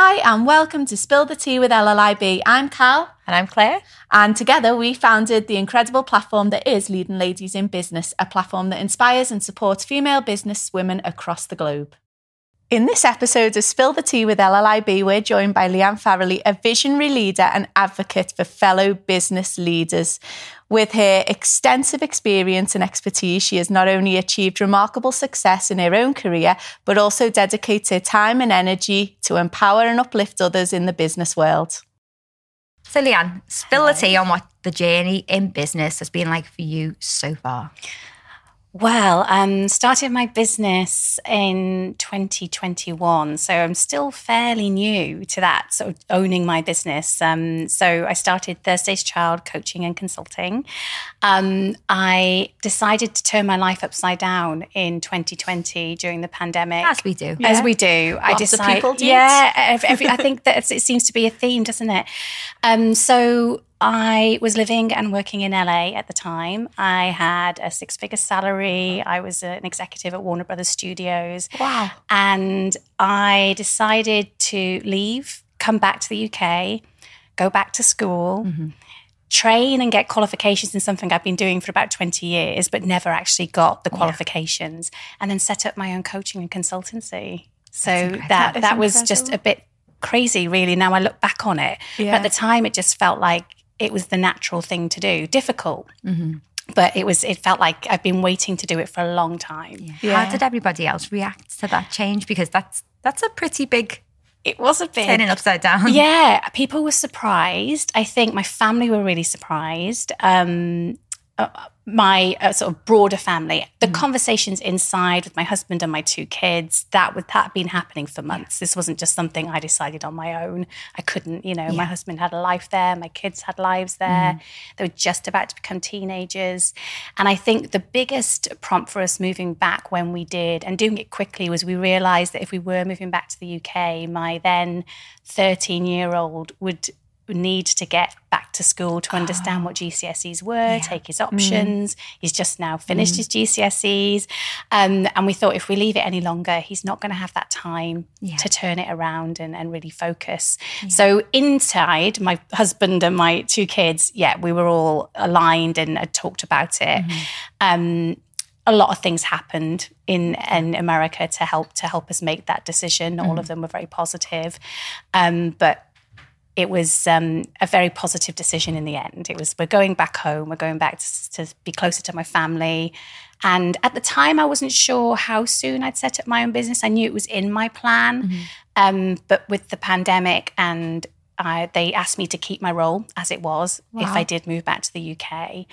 Hi, and welcome to Spill the Tea with LLIB. I'm Cal. And I'm Claire. And together we founded the incredible platform that is Leading Ladies in Business, a platform that inspires and supports female business women across the globe. In this episode of Spill the Tea with LLIB, we're joined by Lyann Farrelly, a visionary leader and advocate for fellow business leaders. With her extensive experience and expertise, she has not only achieved remarkable success in her own career, but also dedicated time and energy to empower and uplift others in the business world. So, Lyann, spill the tea on what the journey in business has been like for you so far. Well, um, started my business in 2021, so I'm still fairly new to that, sort of owning my business. Um, so I started Thursday's Child coaching and consulting. Um, I decided to turn my life upside down in 2020 during the pandemic, as we do, as we do. Lots I decided, people do yeah, every, every, I think that it seems to be a theme, doesn't it? Um, so I was living and working in LA at the time. I had a six figure salary. I was an executive at Warner Brothers Studios. Wow. And I decided to leave, come back to the UK, go back to school. Mm-hmm. Train and get qualifications in something I've been doing for about 20 years, but never actually got the qualifications, yeah. and then set up my own coaching and consultancy. So that that, that was just a bit crazy, really. Now I look back on it. Yeah. But at the time, it just felt like it was the natural thing to do. Difficult. Mm-hmm. But it was. It felt like I've been waiting to do it for a long time. Yeah. Yeah. How did everybody else react to that change? Because that's that's a pretty big it was a bit turning upside down. Yeah, people were surprised. I think my family were really surprised. Um, uh, my uh, sort of broader family, the mm. conversations inside with my husband and my two kids, that would that had been happening for months. Yeah. This wasn't just something I decided on my own. I couldn't, you know, yeah. my husband had a life there, my kids had lives there. Mm. They were just about to become teenagers. And I think the biggest prompt for us moving back when we did and doing it quickly was we realized that if we were moving back to the UK, my then 13 year old would need to get back to school to understand oh. what GCSEs were, yeah. take his options. Mm. He's just now finished mm. his GCSEs. Um, and we thought if we leave it any longer, he's not going to have that time yeah. to turn it around and, and really focus. Yeah. So, inside, my husband and my two kids, yeah, we were all aligned and had talked about it. Mm-hmm. Um, a lot of things happened in, in America to help to help us make that decision. Mm. All of mm-hmm. them were very positive, um, but it was um, a very positive decision in the end. It was, we're going back home, we're going back to, to, be closer to my family. And at the time, I wasn't sure how soon I'd set up my own business. I knew it was in my plan. Mm-hmm. Um, but with the pandemic and I, they asked me to keep my role as it was wow. if I did move back to the UK.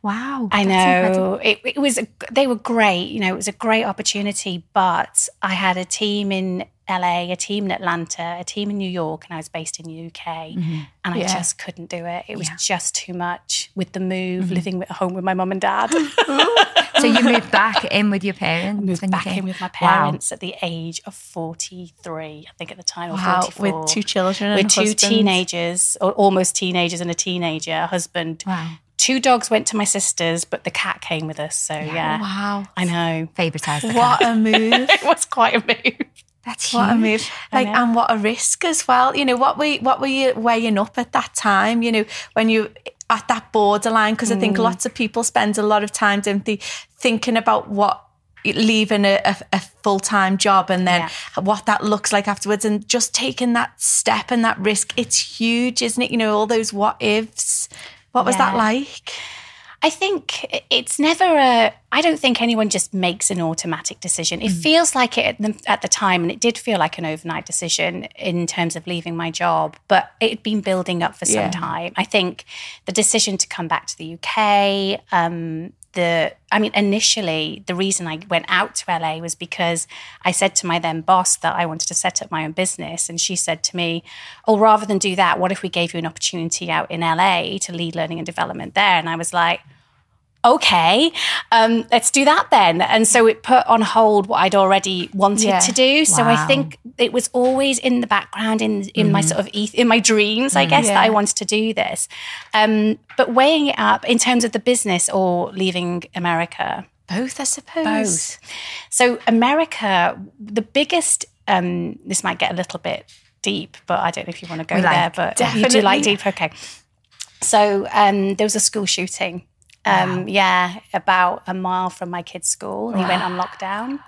Wow, I know it, it, was. They were great. You know, it was a great opportunity. But I had a team in LA, a team in Atlanta, a team in New York, and I was based in the UK. Mm-hmm. And I yeah. just couldn't do it. It was yeah. just too much with the move, mm-hmm. living at home with my mum and dad. so you moved back in with your parents? I moved back in with my parents wow. at the age of 43, I think at the time, or wow. 44. With two children With two husband. teenagers, or almost teenagers and a teenager, a husband. Wow. Two dogs went to my sister's, but the cat came with us. So yeah, yeah. wow, I know. Favoritized what a move! it was quite a move. That's what a move. Like and what a risk as well. You know, what were what were you weighing up at that time? You know, when you at that borderline, because mm. I think mm. lots of people spend a lot of time, don't they, thinking about what leaving a, a, a full time job and then yeah. what that looks like afterwards, and just taking that step and that risk. It's huge, isn't it? You know, all those what ifs. What was yeah. that like? I think it's never a. I don't think anyone just makes an automatic decision. It mm. feels like it at the, at the, time, and it did feel like an overnight decision in terms of leaving my job, but it had been building up for some yeah. time. I think the decision to come back to the UK, um, the I mean initially the reason I went out to LA was because I said to my then boss that I wanted to set up my own business and she said to me, "Oh, rather than do that, what if we gave you an opportunity out in LA to lead learning and development there?" And I was like, okay, um, let's do that then. And so it put on hold what I'd already wanted yeah. to do. So wow. I think it was always in the background, in in mm. my sort of in my dreams, I mm. guess, yeah. that I wanted to do this. Um, but weighing it up in terms of the business or leaving America. Both, I suppose. Both. So America, the biggest. Um, this might get a little bit deep, but I don't know if you want to go We there. like- But you do like deep, okay. So um, there was a school shooting. Um, Yeah, about a mile from my kid's school. He went on lockdown.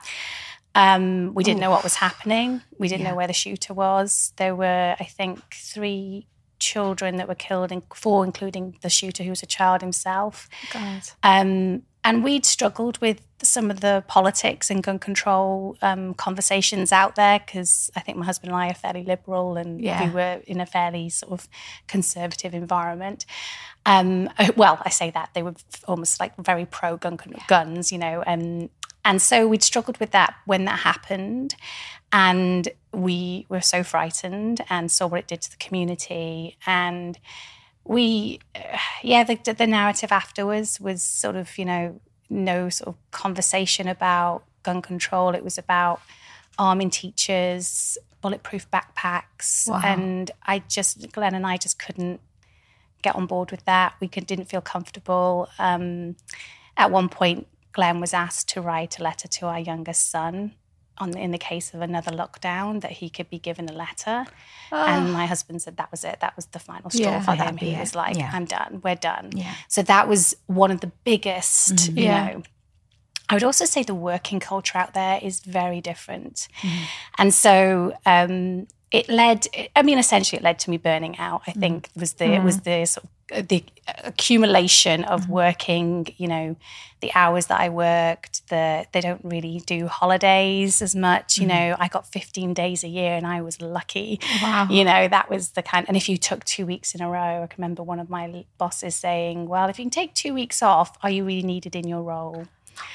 Um, we didn't know what was happening. We didn't know where the shooter was. There were, I think, three children that were killed, and four, including the shooter, who was a child himself. God. Um, and we'd struggled with some of the politics and gun control um, conversations out there because I think my husband and I are fairly liberal and Yeah. we were in a fairly sort of conservative environment. Um, uh, well, I say that they were almost like very pro gun guns, you know, um, and so we'd struggled with that when that happened, and we were so frightened and saw what it did to the community and we yeah the, the narrative afterwards was sort of you know no sort of conversation about gun control. It was about arming teachers bulletproof backpacks. Wow. and i just glenn and i just couldn't get on board with that. We could, didn't feel comfortable. Um, at one point glenn was asked to write a letter to our youngest son on in the case of another lockdown that he could be given a letter and ah. my husband said that was it that was the final straw Yeah. for Oh, him he it. was like Yeah. i'm done we're done Yeah. so that was one of the biggest mm-hmm. you Yeah. know I would also say the working culture out there is very different. Mm-hmm. And so um, it led, I mean, essentially it led to me burning out. I mm. think was the, it was mm. the sort of, the accumulation of mm-hmm. working, you know, the hours that I worked, the, they don't really do holidays as much. You mm-hmm. know, I got 15 days a year and I was lucky. Wow. You know, that was the kind, and if you took two weeks in a row, I can remember one of my bosses saying, well, if you can take two weeks off, are you really needed in your role?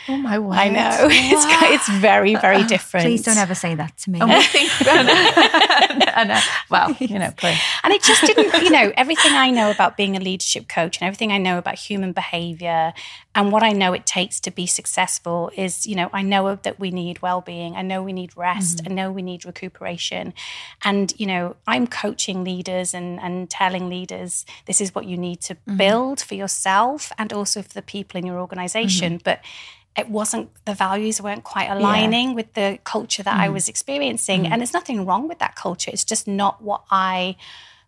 Oh my word. I know. It's, it's very, very different. Please don't ever say that to me. And we think, I know. Well, you know, please. And it just didn't, you know, everything I know about being a leadership coach and everything I know about human behavior and what I know it takes to be successful is, you know, I know that we need well being. I know we need rest. Mm-hmm. I know we need recuperation. And, you know, I'm coaching leaders and, and telling leaders this is what you need to mm-hmm. build for yourself and also for the people in your organization. Mm-hmm. But it wasn't the values weren't quite aligning with the culture that I was experiencing. And there's nothing wrong with that culture. It's just not what I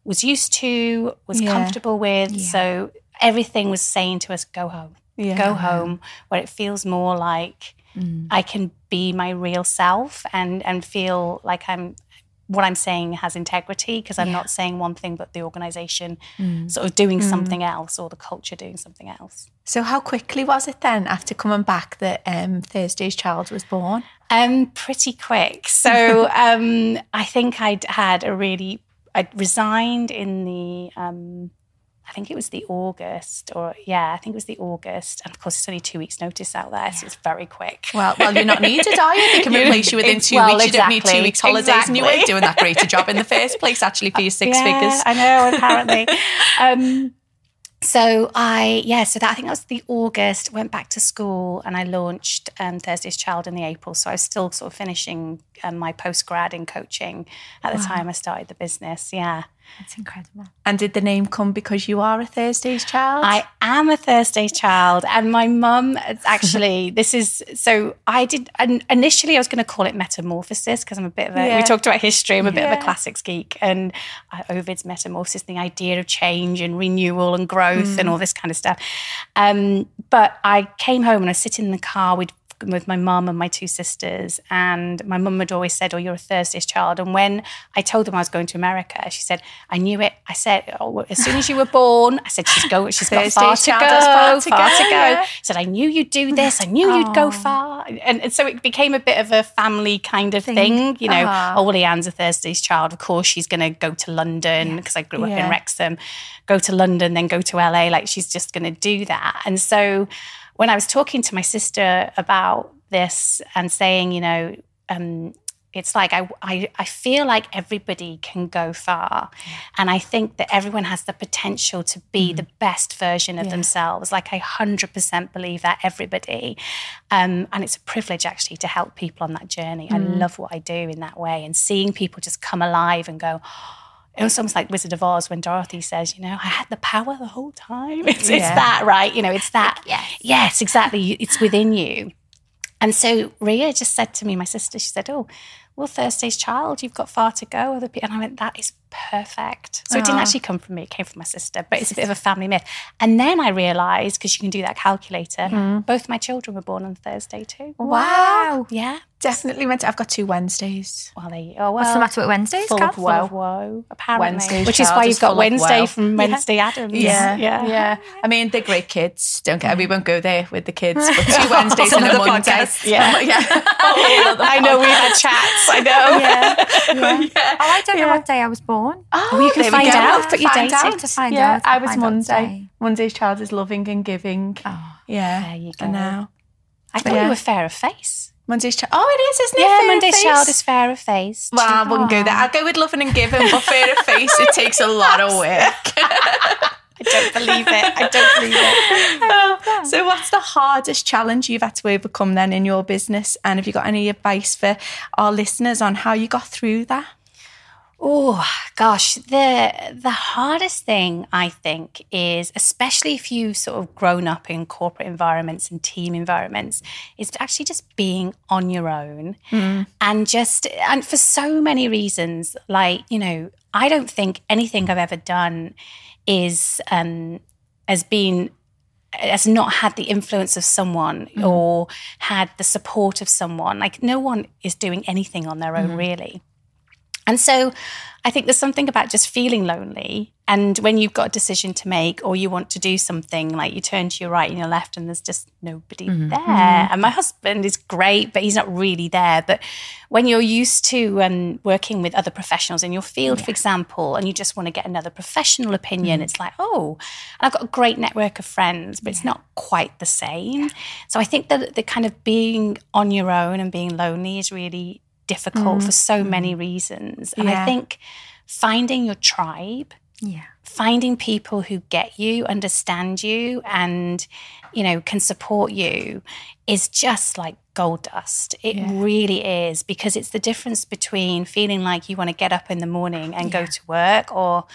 was used to, was Yeah. comfortable with. So everything was saying to us, go home. Yeah. Go home, where it feels more like I can be my real self and and feel like I'm what I'm saying has integrity because I'm not saying one thing but the organization sort of doing something else or the culture doing something else. So, how quickly was it then after coming back that um, Thursday's child was born? Um, pretty quick. So um, I think I'd had a really. I'd resigned in the. Um, I think it was the August, or yeah, I think it was the August, and of course it's only two weeks' notice out there, so it's very quick. Well, well, you're not needed, are you? They can replace you within two well, weeks. You don't need two weeks holidays, and you weren't doing that great a job in the first place. Actually, for your six yeah, figures. I know, apparently. um, so I, yeah, so that I think that was the August. Went back to school and I launched um, Thursday's Child in the April. So I was still sort of finishing um, my post grad in coaching at the time I started the business. Yeah, That's incredible. And did the name come because you are a Thursday's child? I am a Thursday's child, and my mum actually this is so I did and initially I was going to call it metamorphosis because I'm a bit of a Yeah. we talked about history I'm a bit of a classics geek and uh, Ovid's metamorphosis the idea of change and renewal and growth Mm. and all this kind of stuff um, but I came home and I was sitting in the car with with my mum and my two sisters and my mum had always said oh you're a Thursday's child. And when I told them I was going to America she said I knew it. I said oh, as soon as you were born I said she's going she's got far to go far to far go, to go yeah. said I knew you'd do this. I knew you'd go far. And, and so it became a bit of a family kind of thing, you know. Ah. oh well Lyann's a Thursday's child. Of course she's going to go to London because I grew up Yeah. in Wrexham. Go to London then go to LA like she's just going to do that. And so when I was talking to my sister about this and saying you know um, it's like I, I I feel like everybody can go far, and I think that everyone has the potential to be the best version of themselves. Like I hundred percent believe that everybody, um, and it's a privilege actually to help people on that journey. I love what I do in that way, and seeing people just come alive and go. It was almost like Wizard of Oz when Dorothy says, "You know, I had the power the whole time." It's, it's that, right? You know, it's that. yes. yes, exactly. It's within you. And so Ria just said to me, my sister, she said, Oh, well, Thursday's child, you've got far to go. Other people, and I went, that is perfect. So it didn't actually come from me; it came from my sister. But it's a bit of a family myth. And then I realised because you can do that calculator. Mm-hmm. Both my children were born on Thursday too. Wow. Yeah. Definitely meant to. I've got two Wednesdays. Well, there you. Oh well. What's the matter with Wednesdays, full of Full of woe, apparently. Wednesday's Which is why you've got Wednesday from Wednesday Addams. Yeah, yeah. yeah, I mean, they're great kids. Don't get. We won't go there with the kids. But two Wednesdays and a Monday. podcast. Yeah, yeah. I know we had chats. I know. Yeah. yeah. Oh, I don't know what day I was born. Oh, you can find out, put your Find date out. to find yeah, out, I was Monday. Monday's child is loving and giving. Oh. Yeah, There you go. know. I thought Yeah. you were fair of face. Monday's child. Oh, it is, isn't it? Yeah, Monday's face? child is fair of face. Well, I wouldn't go there. I'll go with loving and giving, but fair of face, it takes a lot of work. I don't believe it. I don't believe it. so, what's the hardest challenge you've had to overcome then in your business? And have you got any advice for our listeners on how you got through that? Oh gosh, the the hardest thing I think is, especially if you've sort of grown up in corporate environments and team environments, is actually just being on your own hmm. and just and for so many reasons. Like you know, I don't think anything I've ever done is um, has been has not had the influence of someone or had the support of someone. Like no one is doing anything on their own really. And so I think there's something about just feeling lonely. And when you've got a decision to make or you want to do something, like you turn to your right and your left and there's just nobody mm-hmm, there. Mm-hmm. And my husband is great, but he's not really there. But when you're used to um, working with other professionals in your field, for example, and you just want to get another professional opinion, mm-hmm. it's like, oh, and I've got a great network of friends, but it's not quite the same. So I think that the kind of being on your own and being lonely is really difficult for so mm-hmm. many reasons. And Yeah. I think finding your tribe, Yeah. finding people who get you, understand you, and you know can support you is just like gold dust. It really is because it's the difference between feeling like you want to get up in the morning and go to work or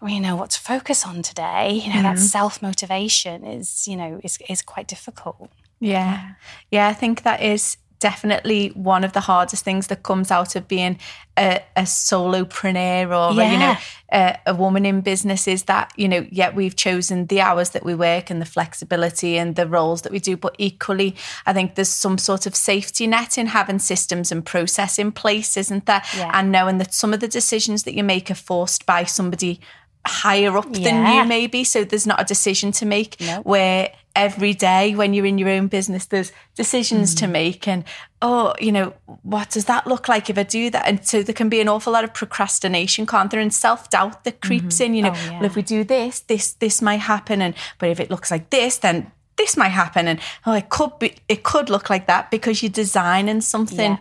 don't really know what to focus on today. You know, that mm-hmm. self motivation is, you know, is is quite difficult. Yeah. Yeah, I think that is definitely one of the hardest things that comes out of being a, a solopreneur or you know a, a woman in business is that you know yet we've chosen the hours that we work and the flexibility and the roles that we do. But equally I think there's some sort of safety net in having systems and process in place isn't there? Yeah. and knowing that some of the decisions that you make are forced by somebody higher up than you maybe. So there's not a decision to make No. where every day when you're in your own business there's decisions Mm. to make and oh you know what does that look like if i do that? And so there can be an awful lot of procrastination can't there? And self-doubt that creeps in you know Oh, yeah. well if we do this this this might happen and but if it looks like this then this might happen and oh it could be it could look like that because you're designing something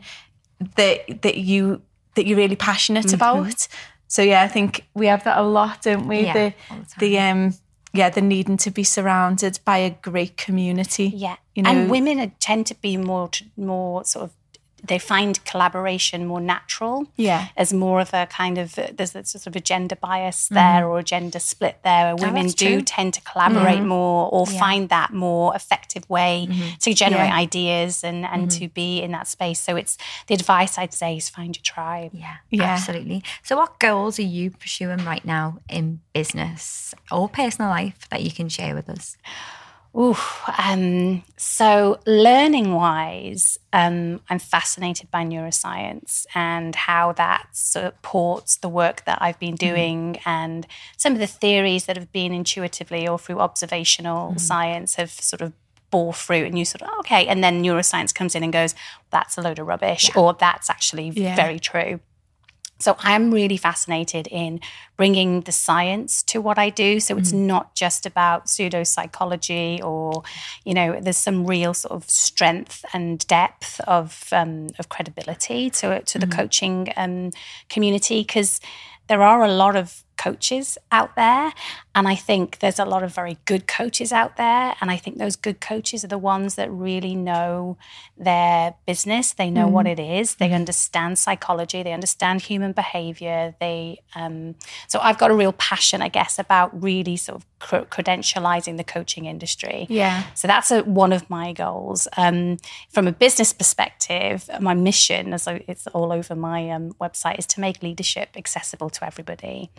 that that you that you're really passionate Mm-hmm. about. So yeah i think we have that a lot don't we? Yeah, the the the um yeah the needing to be surrounded by a great community. Yeah, you know and women tend to be more more sort of they find collaboration more natural. Yeah. as more of a kind of there's a sort of a gender bias mm-hmm. there or a gender split there. Where oh, women that's do true. tend to collaborate mm-hmm. more or find that more effective way mm-hmm. to generate Yeah. ideas and and to be in that space. So it's the advice I'd say is find your tribe. Yeah, Yeah. absolutely. So, what goals are you pursuing right now in business or personal life that you can share with us? Ooh, um, so learning wise, um, I'm fascinated by neuroscience and how that supports the work that I've been doing and some of the theories that have been intuitively or through observational science have sort of bore fruit and you sort of "Oh, okay and then neuroscience comes in and goes that's a load of rubbish or that's actually Yeah. very true so I'm really fascinated in bringing the science to what I do. So it's not just about pseudo psychology or, you know, there's some real sort of strength and depth of um, of credibility to to the coaching um, community because there are a lot of coaches out there and i think there's a lot of very good coaches out there and i think those good coaches are the ones that really know their business they know what it is they understand psychology they understand human behavior they um, so i've got a real passion i guess about really sort of cr- credentializing the coaching industry. Yeah. So that's a, one of my goals. Um, from a business perspective, my mission, as it's all over my um, website, is to make leadership accessible to everybody.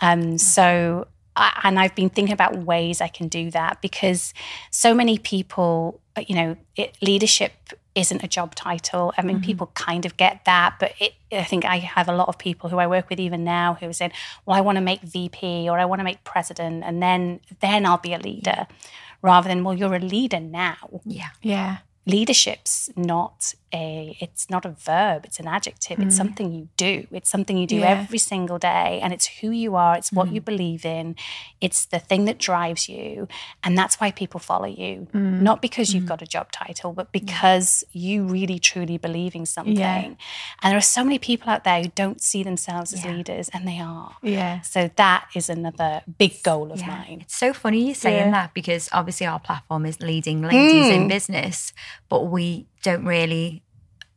Um, so, I, and I've been thinking about ways I can do that because so many people, uh, you know, it, leadership isn't a job title. I mean, mm-hmm. people kind of get that, but it, I think I have a lot of people who I work with even now who are saying, "Well, I want to make VP or I want to make president, and then then I'll be a leader," rather than, "Well, you're a leader now." Yeah, yeah leadership's not a it's not a verb it's an adjective mm. it's something you do it's something you do yeah. every single day and it's who you are it's what mm. you believe in it's the thing that drives you and that's why people follow you mm. not because you've mm. got a job title but because you really truly believe in something yeah. and there are so many people out there who don't see themselves as yeah. leaders and they are yeah so that is another big goal of mine it's so funny you saying that because obviously our platform is leading ladies in mm. business but we don't really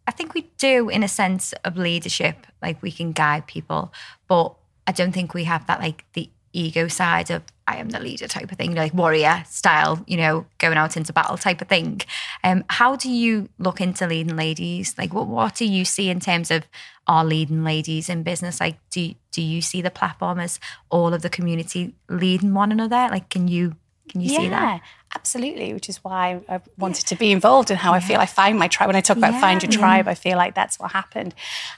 I think we do in a sense of leadership, like we can guide people, but I don't think we have that like the ego side of I am the leader type of thing, like warrior style, you know, going out into battle type of thing. Um, how do you look into leading ladies? Like, what what do you see in terms of our leading ladies in business? Like, do do you see the platform as all of the community leading one another? Like, can you can you yeah, see that? Absolutely, which is why I wanted yeah. to be involved and how yeah. I feel I find my tribe. When I talk about find your tribe, I feel like that's what happened.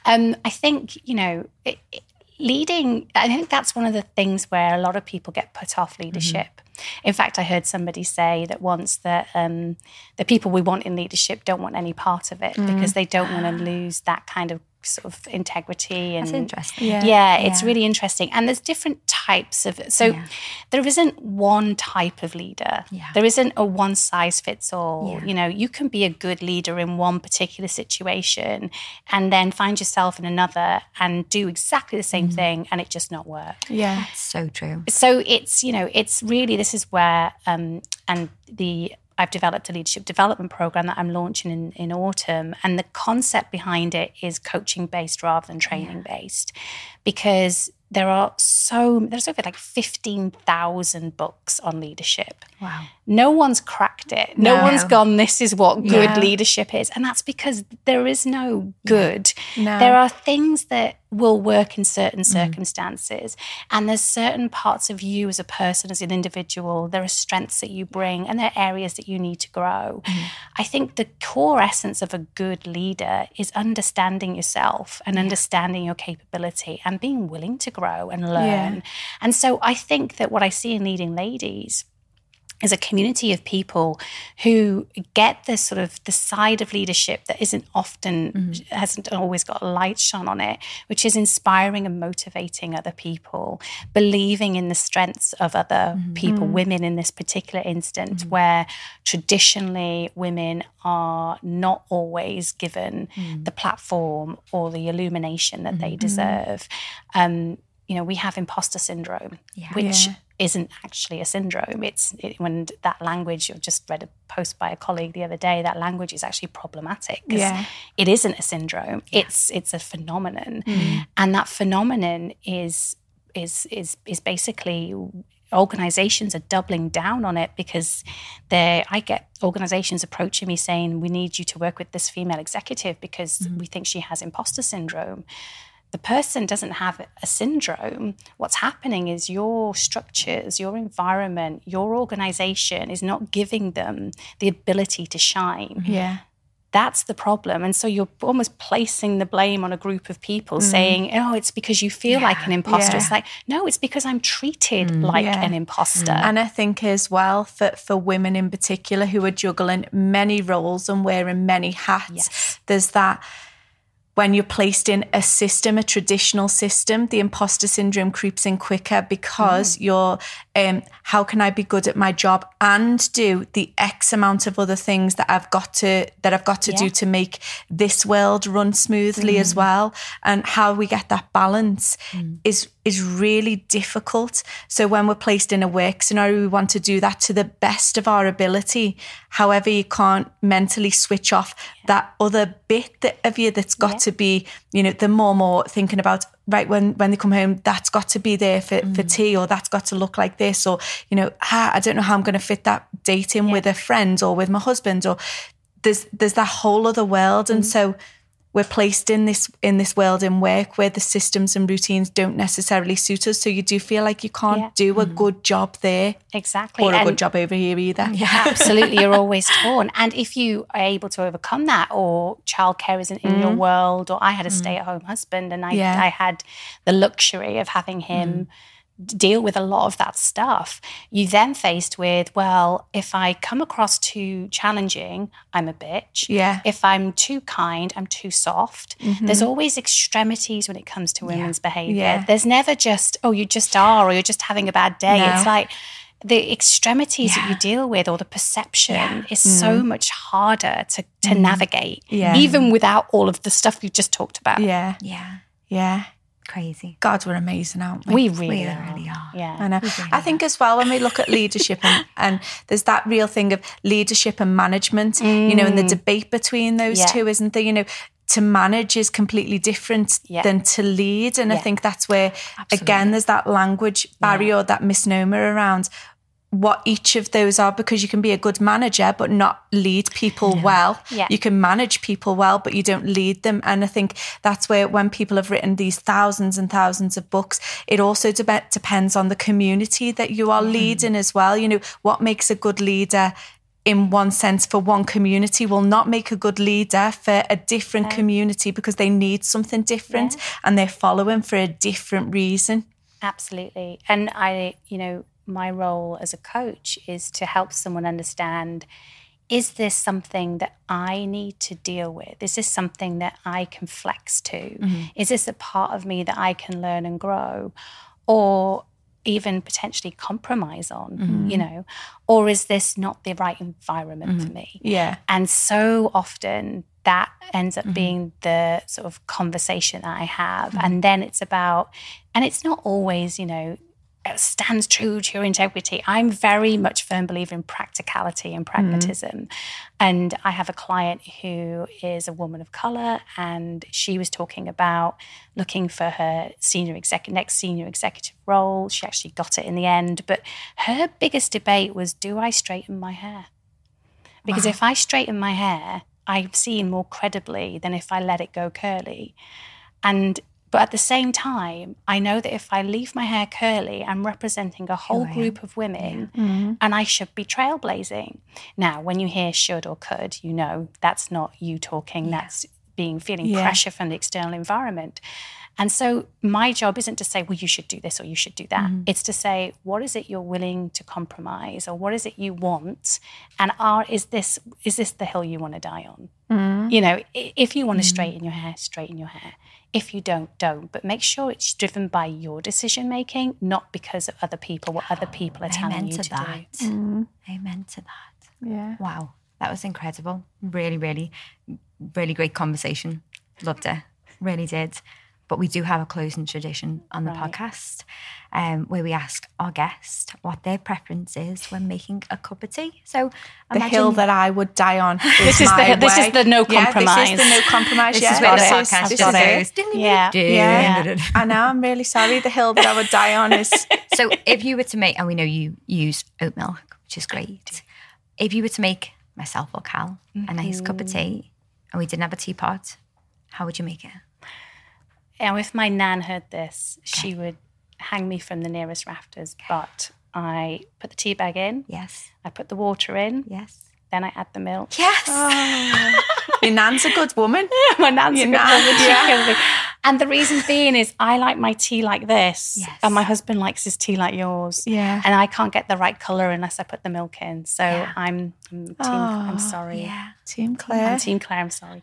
Um, I think, you know, it, it, leading, I think that's one of the things where a lot of people get put off leadership. Mm-hmm. In fact, I heard somebody say that once that um, the people we want in leadership don't want any part of it mm. because they don't want to lose that kind of sort of integrity and That's interesting. Yeah. yeah, it's yeah. really interesting. And there's different types of so yeah. there isn't one type of leader. Yeah. There isn't a one size fits all. You know, you can be a good leader in one particular situation and then find yourself in another and do exactly the same mm. thing and it just not work. Yeah. That's so true. So it's, you know, it's really this is where um and the I've developed a leadership development program that I'm launching in, in autumn. And the concept behind it is coaching based rather than training based because there are so there's over like 15,000 books on leadership. Wow. No one's cracked it. No, no. one's gone this is what good yeah. leadership is and that's because there is no good. No. There are things that will work in certain mm. circumstances mm. and there's certain parts of you as a person as an individual there are strengths that you bring and there are areas that you need to grow. Mm. I think the core essence of a good leader is understanding yourself and yeah. understanding your capability and being willing to grow and learn. Yeah. And so I think that what I see in leading ladies is a community of people who get this sort of the side of leadership that isn't often mm-hmm. hasn't always got a light shone on it which is inspiring and motivating other people believing in the strengths of other mm-hmm. people women in this particular instance mm-hmm. where traditionally women are not always given mm. the platform or the illumination that they mm-hmm. deserve um, you know, we have imposter syndrome, yeah. which yeah. isn't actually a syndrome. It's it, when that language, I just read a post by a colleague the other day, that language is actually problematic because yeah. it isn't a syndrome. It's it's a phenomenon. Mm. And that phenomenon is is is is basically organizations are doubling down on it because they I get organizations approaching me saying we need you to work with this female executive because mm. we think she has imposter syndrome the person doesn't have a syndrome. What's happening is your structures, your environment, your organization is not giving them the ability to shine. Yeah. That's the problem. And so you're almost placing the blame on a group of people mm. saying, oh, it's because you feel yeah. like an imposter. Yeah. It's like, no, it's because I'm treated mm. like yeah. an imposter. Mm. And I think as well for, for women in particular who are juggling many roles and wearing many hats, yes. there's that when you're placed in a system, a traditional system, the imposter syndrome creeps in quicker because mm. you're, um, how can I be good at my job and do the X amount of other things that I've got to that I've got to yeah. do to make this world run smoothly mm. as well? And how we get that balance mm. is is really difficult. So when we're placed in a work scenario, we want to do that to the best of our ability. However, you can't mentally switch off that other bit that, of you that's got yeah. to be, you know, the more more thinking about right when when they come home, that's got to be there for, mm. for tea, or that's got to look like this, or you know, ah, I don't know how I'm going to fit that date in yeah. with a friend or with my husband, or there's there's that whole other world, mm. and so we're placed in this in this world in work where the systems and routines don't necessarily suit us. So you do feel like you can't yeah. do a mm. good job there. Exactly. Or a and good job over here either. Yeah, absolutely. You're always torn. And if you are able to overcome that or childcare isn't in mm. your world, or I had a mm. stay at home husband and I, yeah. I had the luxury of having him mm deal with a lot of that stuff. You then faced with, well, if I come across too challenging, I'm a bitch. Yeah. If I'm too kind, I'm too soft. Mm-hmm. There's always extremities when it comes to women's yeah. behavior. Yeah. There's never just, oh, you just are, or you're just having a bad day. No. It's like, the extremities yeah. that you deal with or the perception yeah. is mm. so much harder to, to mm. navigate, yeah. even without all of the stuff you just talked about. Yeah. Yeah. Yeah crazy. God, we're amazing, aren't we? We really, we are. really are. Yeah. I know. Really I think as well when we look at leadership and, and there's that real thing of leadership and management, mm. you know, and the mm. debate between those yeah. two, isn't there? You know, to manage is completely different yeah. than to lead. And yeah. I think that's where, Absolutely. again, there's that language barrier, that misnomer around what each of those are because you can be a good manager but not lead people yeah. well. Yeah. You can manage people well but you don't lead them and I think that's where when people have written these thousands and thousands of books it also de- depends on the community that you are mm. leading as well. You know what makes a good leader in one sense for one community will not make a good leader for a different community because they need something different and they're following for a different reason. Absolutely. And I, you know, my role as a coach is to help someone understand is this something that I need to deal with? Is this something that I can flex to? Mm-hmm. Is this a part of me that I can learn and grow? Or even potentially compromise on, mm-hmm. you know? Or is this not the right environment mm-hmm. for me? Yeah. And so often that ends up mm-hmm. being the sort of conversation that I have. Mm-hmm. And then it's about, and it's not always, you know, stands true to your integrity. I'm very much firm believer in practicality and pragmatism. Mm. And I have a client who is a woman of color, and she was talking about looking for her senior exec- next senior executive role. She actually got it in the end, but her biggest debate was, do I straighten my hair? Because wow. if I straighten my hair, I'm seen more credibly than if I let it go curly. And but at the same time, I know that if I leave my hair curly, I'm representing a whole group of women yeah. mm-hmm. and I should be trailblazing. Now, when you hear should or could, you know that's not you talking, yeah. that's being feeling yeah. pressure from the external environment. And so my job isn't to say, well, you should do this or you should do that. Mm-hmm. It's to say, what is it you're willing to compromise or what is it you want? And are is this is this the hill you want to die on? Mm-hmm. You know, if you want to mm-hmm. straighten your hair, straighten your hair. If you don't, don't. But make sure it's driven by your decision making, not because of other people, what other people are telling Amen you to, to that. do. Mm-hmm. Amen to that. Yeah. Wow. That was incredible. Really, really, really great conversation. Loved it. Really did. But we do have a closing tradition on the right. podcast um, where we ask our guest what their preference is when making a cup of tea. So the hill that I would die on. this is the this is the no compromise. Yeah, this is the no compromise. this yeah, is where the podcast goes. Yeah, yeah. yeah. I know. I'm really sorry. The hill that I would die on is. so if you were to make, and we know you use oat milk, which is great. If you were to make myself or Cal mm-hmm. a nice cup of tea, and we didn't have a teapot, how would you make it? And if my nan heard this, okay. she would hang me from the nearest rafters. Okay. But I put the tea bag in. Yes. I put the water in. Yes. Then I add the milk. Yes. Oh. Your nan's a good woman. my nan's Your a good nan, woman. Yeah. And the reason being is I like my tea like this. Yes. And my husband likes his tea like yours. Yeah. And I can't get the right colour unless I put the milk in. So yeah. I'm, I'm team oh, I'm ah, sorry. Yeah. Team Claire. I'm team Claire, I'm sorry.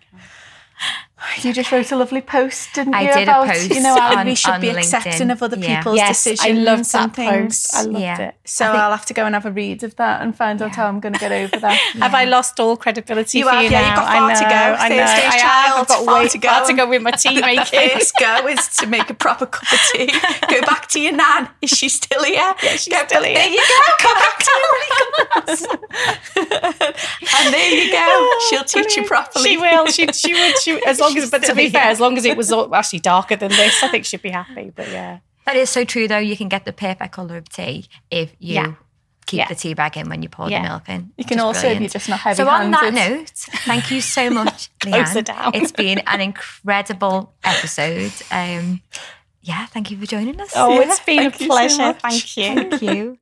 You just wrote a lovely post, didn't I you? did a about post you know how on- we should on be LinkedIn. accepting of other Yeah. people's yes, decisions I loved that and things. post. I loved Yeah. it. So I'll have to go and have a read of that and find out how I'm going to get over that. Have I lost all credibility You for have, you yeah, now? you've got I far know, to go. I know. Thursday's I have. child, I've got far way to go. far to go with my tea the making. first go is to make a proper cup of tea. Go back to your nan. Is she still here? Yeah, she's still here. There you go. Go back to your And there you go. She'll teach you properly. She will. She she would. She, as long as, but to be fair, as long as it was actually darker than this, I think she'd be happy. But yeah, That is so true, though. You can get the perfect colour of tea if you Yeah. keep Yeah. the tea bag in when you pour Yeah. the milk in. You can also, if you're brilliant. just not heavy So on that note, thank you so much, Lyann. It's been an incredible episode. Um, yeah, thank you for joining us. oh, it's been a you so pleasure. Thank you. Thank you.